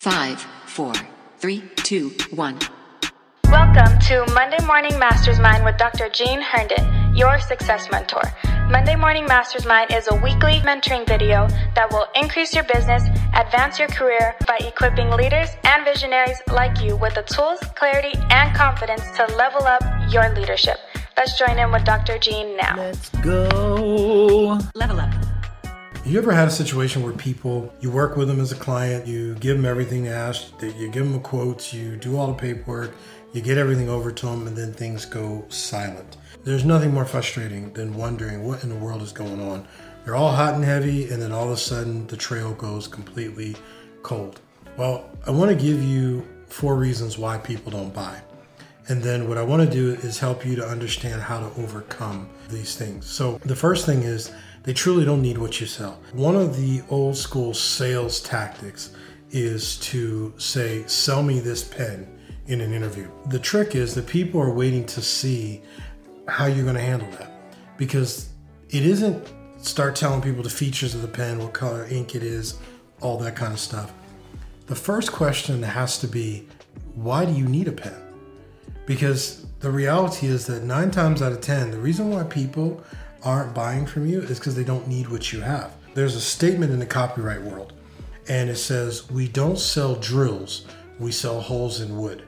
Five, four, three, two, one. Welcome to Monday Morning Masters Mind with Dr. Jean Herndon, your success mentor. Monday Morning Masters Mind is a weekly mentoring video that will increase your business, advance your career by equipping leaders and visionaries like you with the tools, clarity, and confidence to level up your leadership. Let's join in with Dr. Jean now. Let's go. You ever had a situation where people, you work with them as a client, you give them everything they ask, you give them the quotes, you do all the paperwork, you get everything over to them, and then things go silent. There's nothing more frustrating than wondering what in the world is going on. They're all hot and heavy, and then all of a sudden the trail goes completely cold. Well, I want to give you four reasons why people don't buy. And then what I want to do is help you to understand how to overcome these things. So the first thing is they truly don't need what you sell. One of the old school sales tactics is to say, sell me this pen in an interview. The trick is that people are waiting to see how you're going to handle that because it isn't start telling people the features of the pen, what color ink it is, all that kind of stuff. The first question has to be, why do you need a pen? Because the reality is that nine times out of 10, the reason why people aren't buying from you is because they don't need what you have. There's a statement in the copyright world, and it says, We don't sell drills, we sell holes in wood.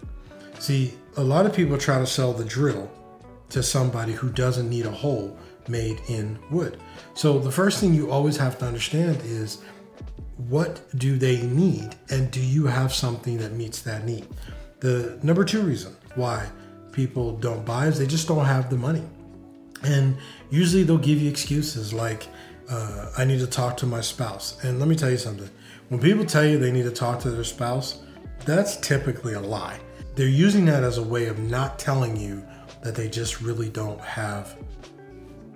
See, a lot of people try to sell the drill to somebody who doesn't need a hole made in wood. So the first thing you always have to understand is what do they need and do you have something that meets that need? The number two reason why people don't buy is they just don't have the money. And usually they'll give you excuses like, uh, I need to talk to my spouse. And let me tell you something when people tell you they need to talk to their spouse, that's typically a lie. They're using that as a way of not telling you that they just really don't have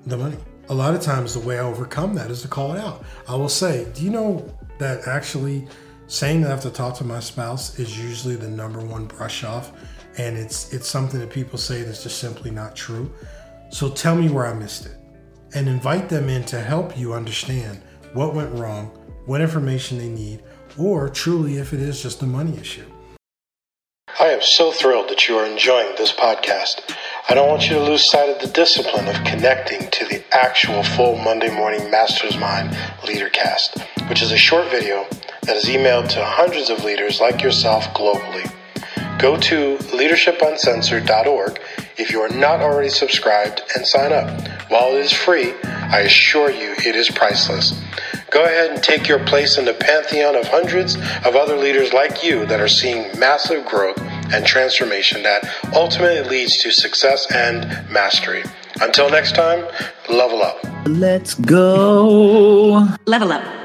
the money. A lot of times, the way I overcome that is to call it out. I will say, Do you know that actually saying that I have to talk to my spouse is usually the number one brush off? And it's it's something that people say that's just simply not true. So tell me where I missed it and invite them in to help you understand what went wrong, what information they need, or truly if it is just a money issue. I am so thrilled that you are enjoying this podcast. I don't want you to lose sight of the discipline of connecting to the actual full Monday morning Masters Mind Leadercast, which is a short video that is emailed to hundreds of leaders like yourself globally. Go to leadershipuncensored.org if you are not already subscribed and sign up. While it is free, I assure you it is priceless. Go ahead and take your place in the pantheon of hundreds of other leaders like you that are seeing massive growth and transformation that ultimately leads to success and mastery. Until next time, level up. Let's go. Level up.